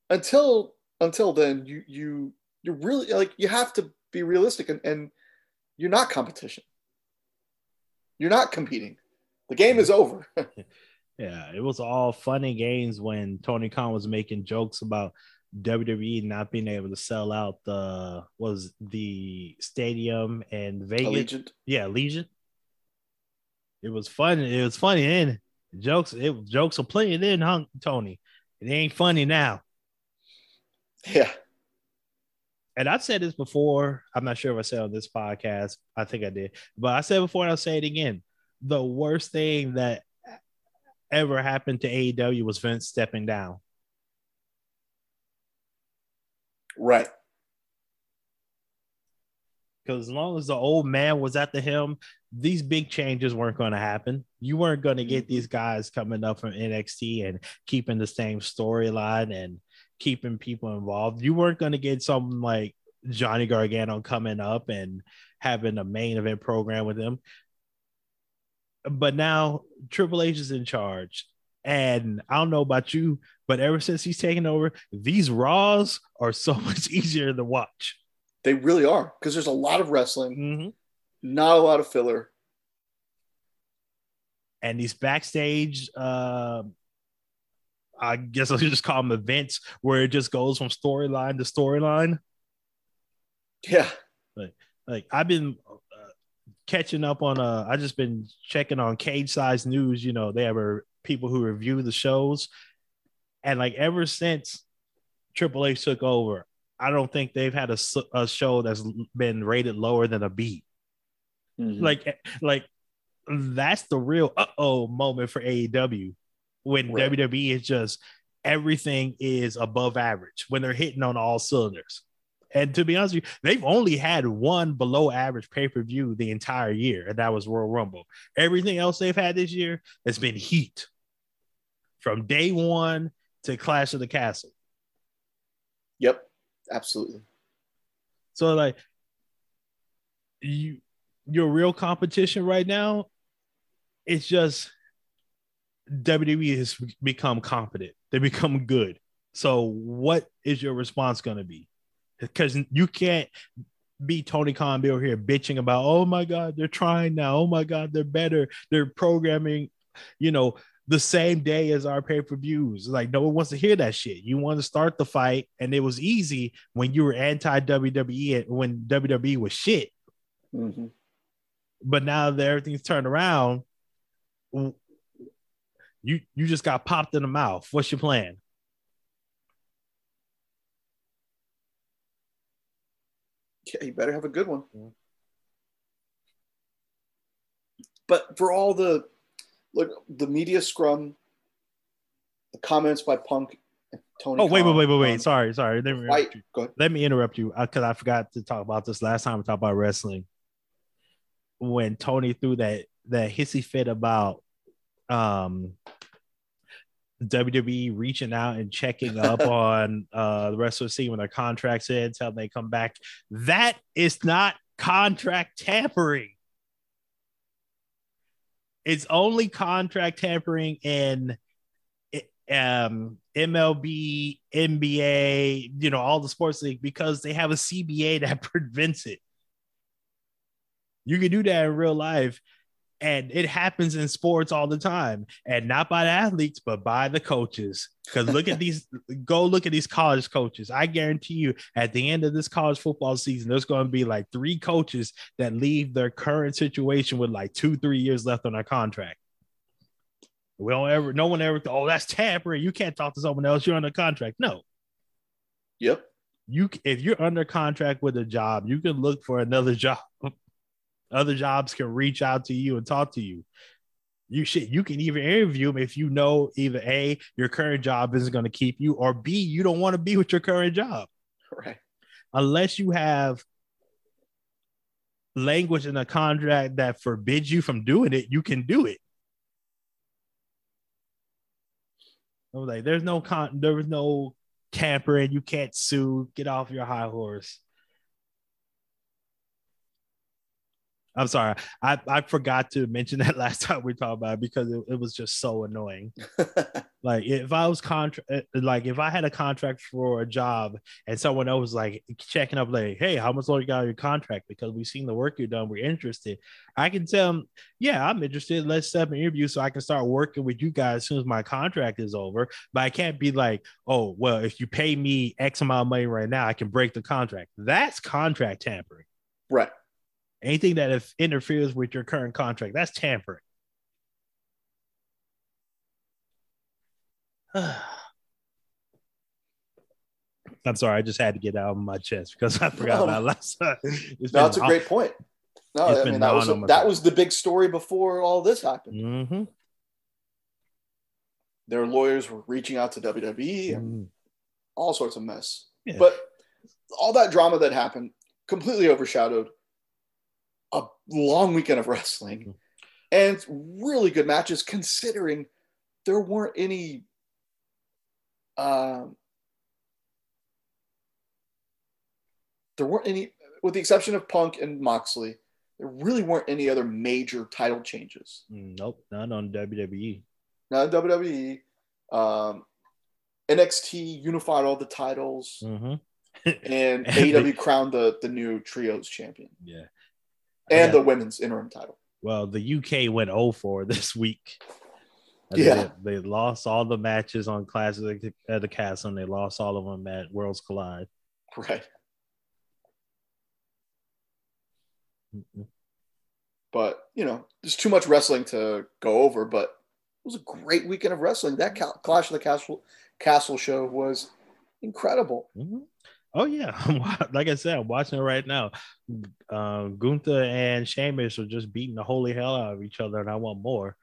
Until until then, you you you really like you have to be realistic, and, and you're not competition. You're not competing. The game is over. Yeah, it was all funny games when Tony Khan was making jokes about WWE not being able to sell out the was the stadium and Vegas. Allegiant. Yeah, Legion. It was fun. It was funny then. Jokes, it jokes are playing then, huh, Tony? It ain't funny now. Yeah. And I've said this before. I'm not sure if I said on this podcast. I think I did, but I said before and I'll say it again. The worst thing that ever happened to AEW was Vince stepping down. Right. Because as long as the old man was at the helm, these big changes weren't going to happen. You weren't going to get mm-hmm. these guys coming up from NXT and keeping the same storyline and keeping people involved. You weren't going to get something like Johnny Gargano coming up and having a main event program with him. But now Triple H is in charge. And I don't know about you, but ever since he's taken over, these Raws are so much easier to watch. They really are because there's a lot of wrestling, Mm-hmm. not a lot of filler. and these backstage uh I guess I should just call them events where it just goes from storyline to storyline. Yeah. Like, like I've been uh, catching up on. Uh, I just been checking on Cage Size News. You know, they have a, people who review the shows, and like ever since Triple H took over, I don't think they've had a, a show that's been rated lower than a B. Mm-hmm. Like, eh, like that's the real uh oh moment for AEW when right. WWE is just everything is above average when they're hitting on all cylinders. And to be honest with you, they've only had one below average pay per view the entire year, and that was Royal Rumble. Everything else they've had this year has been heat from day one to Clash of the Castle. Yep, absolutely. So, like, you, your real competition right now, it's just WWE has become competent. They become good. So, what is your response going to be? Because you can't be Tony Khan over here bitching about, oh my God, they're trying now. Oh my God, they're better. They're programming, you know, the same day as our pay per views. Like, no one wants to hear that shit. You want to start the fight, and it was easy when you were anti WWE when WWE was shit. Mm-hmm. But now that everything's turned around, you you just got popped in the mouth. What's your plan? Yeah, you better have a good one. But for all the look, the media scrum, the comments by Punk and Tony. Oh wait, wait, wait, wait, wait. Um, sorry, sorry. Let me interrupt you. Let me interrupt you uh, because I forgot to talk about this last time we talked about wrestling. When Tony threw that that hissy fit about um WWE reaching out and checking up on uh, the rest of the scene when their contracts in until they come back. That is not contract tampering. It's only contract tampering in um, MLB, NBA, you know, all the sports league because they have a CBA that prevents it. You can do that in real life and it happens in sports all the time. And not by the athletes but by the coaches. Because look at these go look at these college coaches. I guarantee you at the end of this college football season there's going to be like three coaches that leave their current situation with like two three years left on their contract. We don't ever no one ever oh that's tampering. You can't talk to someone else. You're under contract. No. Yep. You if you're under contract with a job you can look for another job other jobs can reach out to you and talk to you. You should you can even interview them if you know either A, your current job isn't going to keep you, or B, you don't want to be with your current job. Right. Unless you have language in a contract that forbids you from doing it, you can do it. I was like, there's no con there was no tampering, you can't sue, get off your high horse. I'm sorry. I, I forgot to mention that last time we talked about it because it, it was just so annoying. like if I was contract, uh, like if I had a contract for a job and someone else was like checking up, like, hey, how much longer you got your contract? Because we've seen the work you've done, we're interested. I can tell them, yeah, I'm interested. Let's set up an interview so I can start working with you guys as soon as my contract is over. But I can't be like, oh, well, if you pay me X amount of money right now, I can break the contract. That's contract tampering. Right. Anything that if interferes with your current contract, that's tampering. I'm sorry, I just had to get out of my chest because I forgot about last time. no, that's a great point. No, I mean that was a, that was the big story before all this happened. Mm-hmm. Their lawyers were reaching out to WWE and mm. all sorts of mess. Yeah. But all that drama that happened completely overshadowed a long weekend of wrestling mm-hmm. and really good matches considering there weren't any um, there weren't any with the exception of punk and moxley there really weren't any other major title changes. Nope none on wwe not wwe um, nxt unified all the titles. Mm-hmm. and AEW crowned the the new trios champion. Yeah and the women's interim title. Well, the UK went 0 4 this week. Yeah. They, they, lost all the matches on Clash at the Castle and they lost all of them at Worlds Collide. Right. Mm-hmm. But, you know, there's too much wrestling to go over, but it was a great weekend of wrestling. That Clash of the Castle Castle show was incredible. Mm-hmm. Oh yeah, like I said, I'm watching it right now. Uh, Gunther and Sheamus are just beating the holy hell out of each other, and I want more.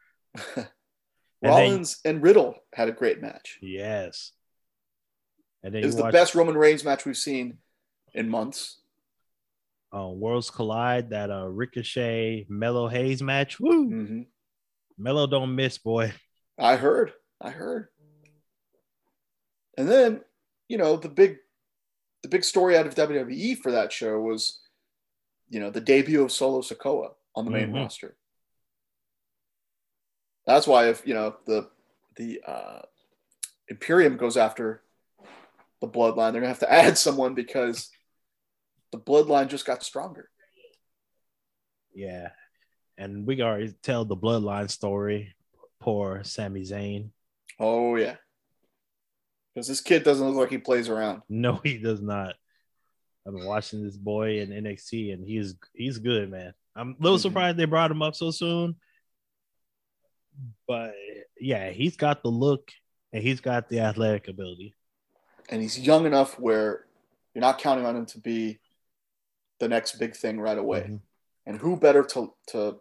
Rollins and, then, and, Riddle had a great match. Yes, and then it was the best Roman Reigns match we've seen in months. Uh, Worlds Collide, that uh, Ricochet Melo Hayes match. Woo! Mm-hmm. Don't miss, boy. I heard. I heard. And then, you know, the big the big story out of WWE for that show was, you know, the debut of Solo Sikoa on the main mm-hmm. roster. That's why if you know the the uh, Imperium goes after the Bloodline, they're gonna have to add someone because the Bloodline just got stronger. Yeah, and we already tell the Bloodline story. Poor Sami Zayn. Oh yeah, because this kid doesn't look like he plays around. No, he does not. I've been watching this boy in NXT, and he's he's good, man. I'm a little mm-hmm. surprised they brought him up so soon, but yeah, he's got the look and he's got the athletic ability, and he's young enough where you're not counting on him to be the next big thing right away. Mm-hmm. And who better to to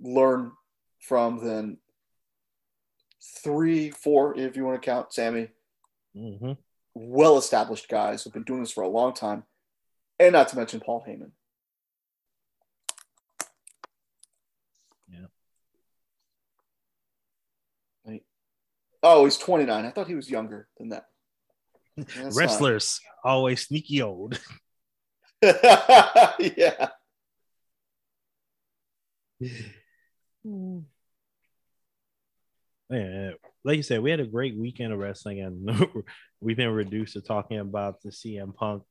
learn from than three, four, if you want to count Sami, mm-hmm. well established guys who've been doing this for a long time, and not to mention Paul Heyman. Yeah. Oh, he's 29. I thought he was younger than that. That's Wrestlers not... always sneaky old. yeah. Man, like you said, we had a great weekend of wrestling, and we've been reduced to talking about the CM Punk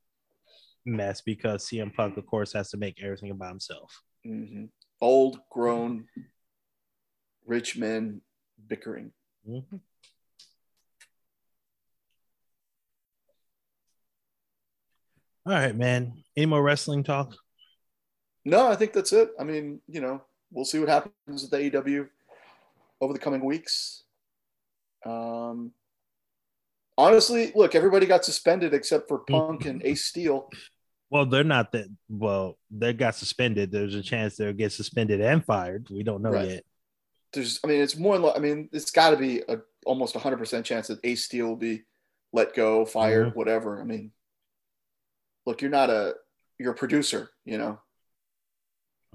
mess because CM Punk, of course, has to make everything about himself. Mm-hmm. Old, grown, rich men bickering. Mm-hmm. All right, man. Any more wrestling talk? No, I think that's it. I mean, you know, we'll see what happens with the AEW over the coming weeks. Um, honestly, look, everybody got suspended except for Punk and Ace Steel. Well, they're not that. Well, they got suspended. There's a chance they'll get suspended and fired. We don't know right. yet. There's, I mean, it's more. I mean, it's got to be a almost 100 percent chance that Ace Steel will be let go, fired, mm-hmm. whatever. I mean, look, you're not a you're a producer, you know.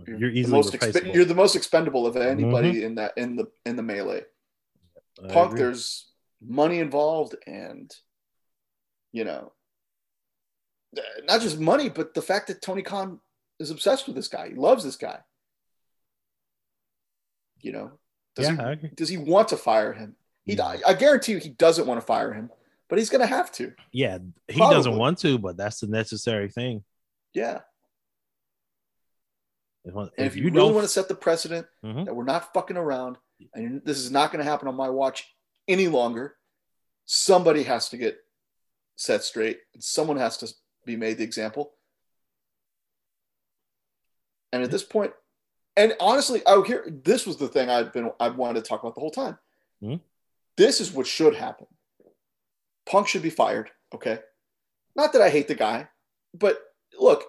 You're, you're easily the exp- you're the most expendable of anybody mm-hmm. in that in the in the melee. I Punk, agree. there's money involved, and you know, not just money, but the fact that Tony Khan is obsessed with this guy. He loves this guy. You know, does yeah, he does he want to fire him? He, I guarantee you, he doesn't want to fire him, but he's going to have to. Yeah, he Probably. doesn't want to, but that's the necessary thing. Yeah. If, if, if you, you really want to set the precedent mm-hmm. that we're not fucking around and this is not going to happen on my watch any longer, somebody has to get set straight and someone has to be made the example. And at this point, and honestly, I here this was the thing I've been I've wanted to talk about the whole time. Mm-hmm. This is what should happen. Punk should be fired. Okay. Not that I hate the guy, but look,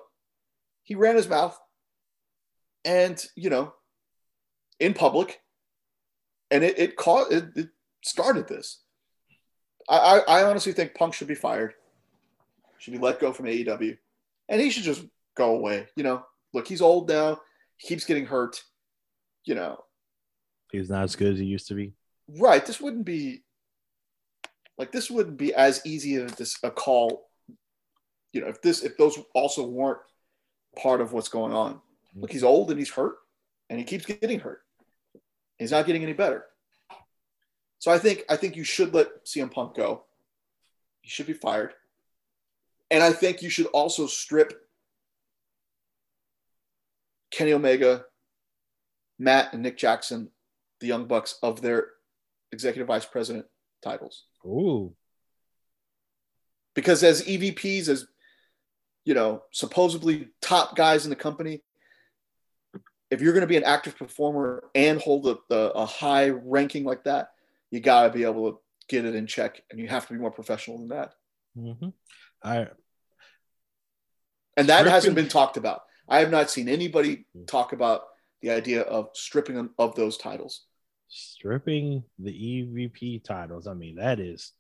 he ran his mouth and you know in public and it it caught it, it started this. I, I, I honestly think punk should be fired. Should be let go from aew and he should just go away you know? Look he's old now. He keeps getting hurt you know? He's not as good as he used to be? Right. This wouldn't be like this wouldn't be as easy as this a call you know if this if those also weren't part of what's going on. Look, he's old and he's hurt, and he keeps getting hurt. He's not getting any better. So I think I think you should let CM Punk go. He should be fired. And I think you should also strip Kenny Omega Matt and Nick Jackson, the Young Bucks, of their executive vice president titles. Ooh. Because as EVPs, as you know, supposedly top guys in the company, if you're going to be an active performer and hold a, a, a high ranking like that, you got to be able to get it in check, and you have to be more professional than that. Mm-hmm. I and that stripping. hasn't been talked about. I have not seen anybody talk about the idea of stripping them of those titles. Stripping the EVP titles. I mean, that is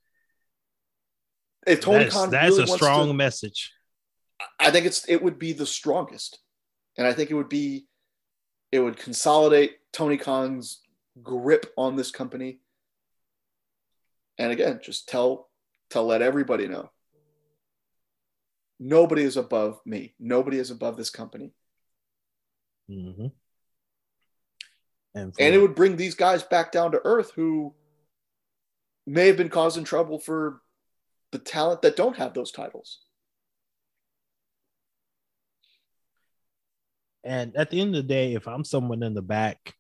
if Tony that's, Khan that's really a strong to, message. I think it's it would be the strongest, and I think it would be it would consolidate Tony Khan's grip on this company. And again, just tell to let everybody know nobody is above me. Nobody is above this company. Mm-hmm. And, and it would bring these guys back down to earth who may have been causing trouble for the talent that don't have those titles. And at the end of the day, if I'm someone in the back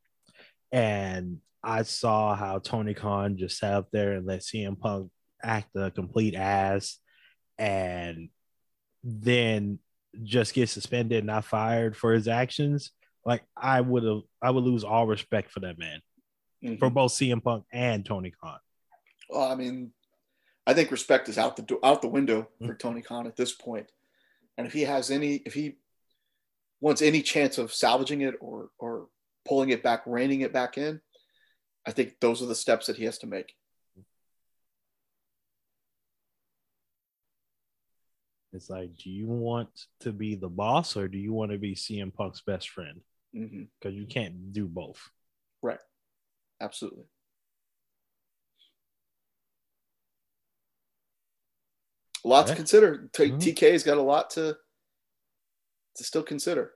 and I saw how Tony Khan just sat up there and let CM Punk act a complete ass and then just get suspended, and not fired for his actions, like I would have, I would lose all respect for that man, mm-hmm. for both CM Punk and Tony Khan. Well, I mean, I think respect is out the out the window for mm-hmm. Tony Khan at this point, and if he has any, if he wants any chance of salvaging it or or pulling it back, reining it back in, I think those are the steps that he has to make. It's like, do you want to be the boss or do you want to be CM Punk's best friend? Because mm-hmm. you can't do both. Right. Absolutely. A lot yeah. to consider. T- mm-hmm. TK's got a lot to to still consider.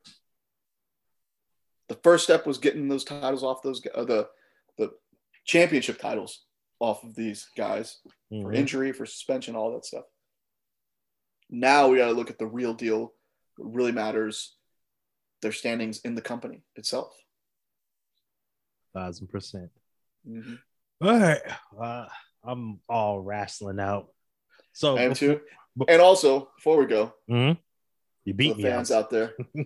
The first step was getting those titles off those uh, the the championship titles off of these guys mm-hmm. for injury, for suspension, all that stuff. Now we got to look at the real deal. What really matters their standings in the company itself. Thousand percent. Mm-hmm. All right, uh, I'm all wrestling out. So I am too. And also, before we go, mm-hmm. You beat the fans out, out there.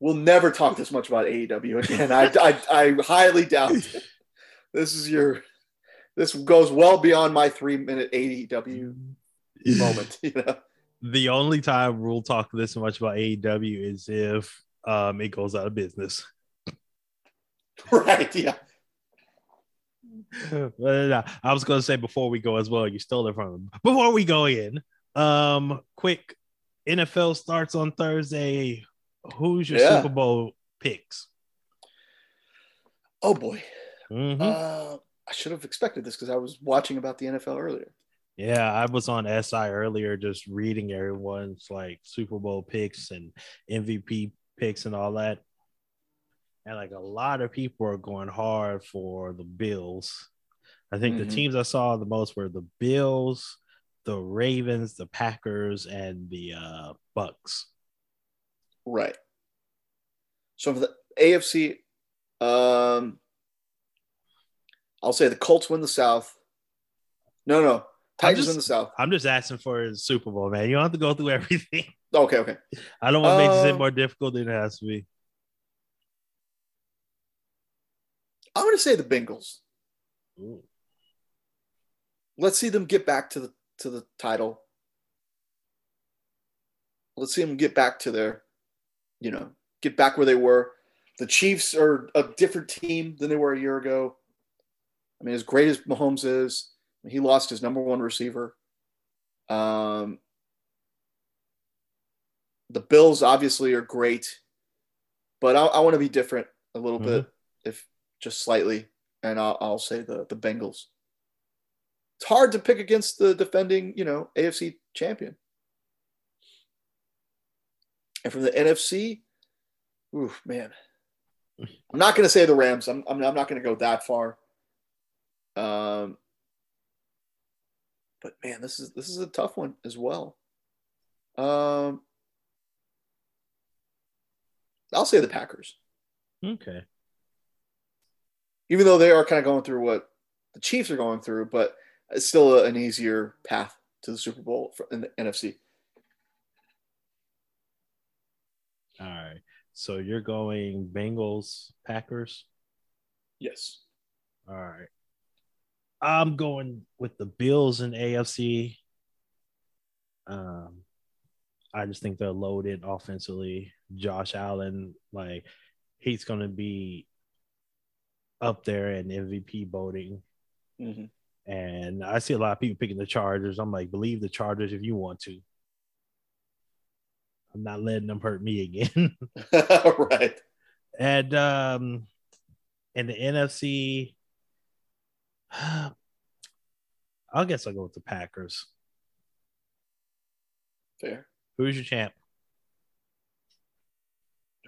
we'll never talk this much about AEW again. I, I, I highly doubt it. This is your. This goes well beyond my three minute AEW moment. You know the only time we'll talk this much about AEW is if um, it goes out of business. Right. Yeah. but, uh, I was going to say before we go as well. You stole it from him. Before we go in, um, quick NFL starts on Thursday. Who's your yeah. Super Bowl picks? Oh boy. Mm-hmm. Uh, I should have expected this because I was watching about the NFL earlier. Yeah, I was on SI earlier just reading everyone's like Super Bowl picks and MVP picks and all that. And like a lot of people are going hard for the Bills. I think mm-hmm. the teams I saw the most were the Bills, the Ravens, the Packers, and the uh, Bucs. Right. So for the AFC, um, I'll say the Colts win the South. No, no, Titans just, in the South. I'm just asking for the Super Bowl, man. You don't have to go through everything. Okay, okay. I don't want to make it more difficult than it has to be. I'm going to say the Bengals. Ooh. Let's see them get back to the to the title. Let's see them get back to their, you know, get back where they were. The Chiefs are a different team than they were a year ago. I mean, as great as Mahomes is, he lost his number one receiver. Um, the Bills obviously are great, but I, I want to be different a little mm-hmm. bit, if just slightly, and I'll, I'll say the the Bengals. It's hard to pick against the defending, you know, AFC champion. And from the NFC, oof, man, I'm not going to say the Rams. I'm, I'm, I'm not going to go that far. Um, but man, this is this is a tough one as well. Um, I'll say the Packers. Okay. even though they are kind of going through what the Chiefs are going through, but it's still an easier path to the Super Bowl in the NFC. All right. So you're going Bengals, Packers? Yes. All right. I'm going with the Bills and AFC. Um, I just think they're loaded offensively. Josh Allen, like, he's going to be up there in MVP voting. Mm-hmm. And I see a lot of people picking the Chargers. I'm like, believe the Chargers if you want to. I'm not letting them hurt me again. right. And um in the NFC, I guess I'll go with the Packers. Fair. Who's your champ?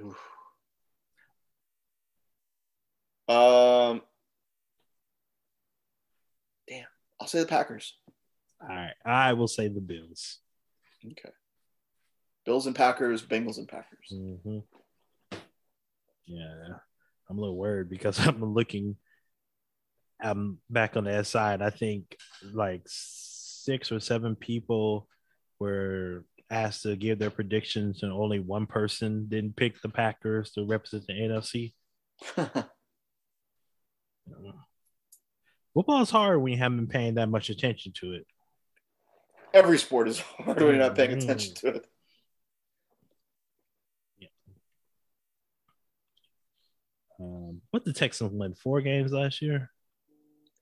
Oof. Um, damn, I'll say the Packers. All right, I will say the Bills. Okay. Bills and Packers, Bengals and Packers. Mm-hmm. Yeah, I'm a little worried because I'm looking. I'm back on the S side. I think like six or seven people were asked to give their predictions, and only one person didn't pick the Packers to represent the NFC. Football is hard when you haven't been paying that much attention to it. Every sport is hard when you're not paying attention to it. Yeah. Um, what the Texans win four games last year?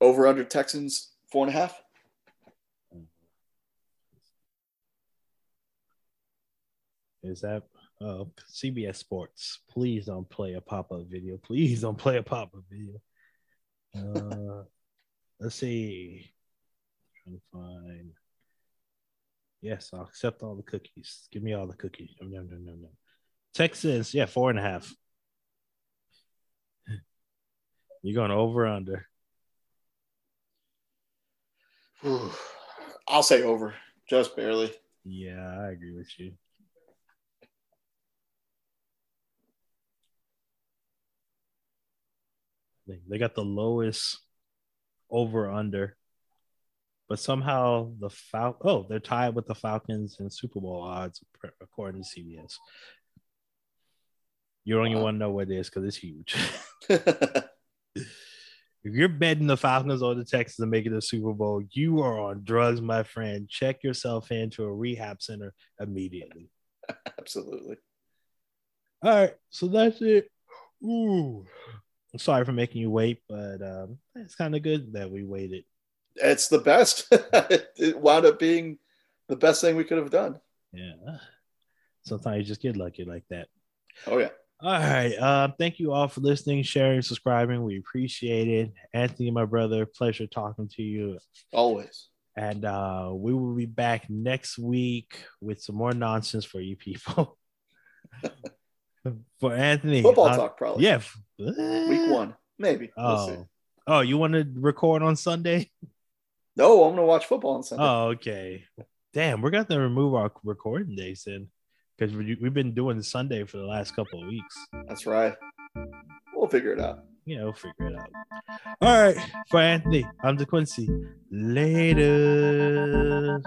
Over under Texans four and a half. Is that uh, CBS Sports? Please don't play a pop up video. Please don't play a pop up video. Uh, let's see. trying to find. Yes, I'll accept all the cookies. Give me all the cookies. No, no, no, no. Texans, yeah, four and a half. You're going over under. I'll say over, just barely. Yeah, I agree with you. They got the lowest over under, but somehow the Fal oh they're tied with the Falcons in Super Bowl odds according to CBS. You don't even want to know what it is because it's huge. if you're betting the Falcons or the Texans to make it a Super Bowl, you are on drugs, my friend. Check yourself into a rehab center immediately. Absolutely. All right, so that's it. Ooh. I'm sorry for making you wait, but um, it's kind of good that we waited. It's the best. it wound up being the best thing we could have done. Yeah. Sometimes you just get lucky like that. Oh yeah. All right. Uh, thank you all for listening, sharing, subscribing. We appreciate it. Anthony, my brother, pleasure talking to you. Always. And uh, we will be back next week with some more nonsense for you people. for Anthony. Football uh, talk, probably. Yeah. Week one, maybe. Oh, we'll oh, you want to record on Sunday? No, I'm gonna watch football on Sunday. Oh, okay. Damn, we're gonna remove our recording days then, because we, we've been doing Sunday for the last couple of weeks. That's right. We'll figure it out. Yeah, we'll figure it out. All right, for Anthony, I'm DeQuincy. Later.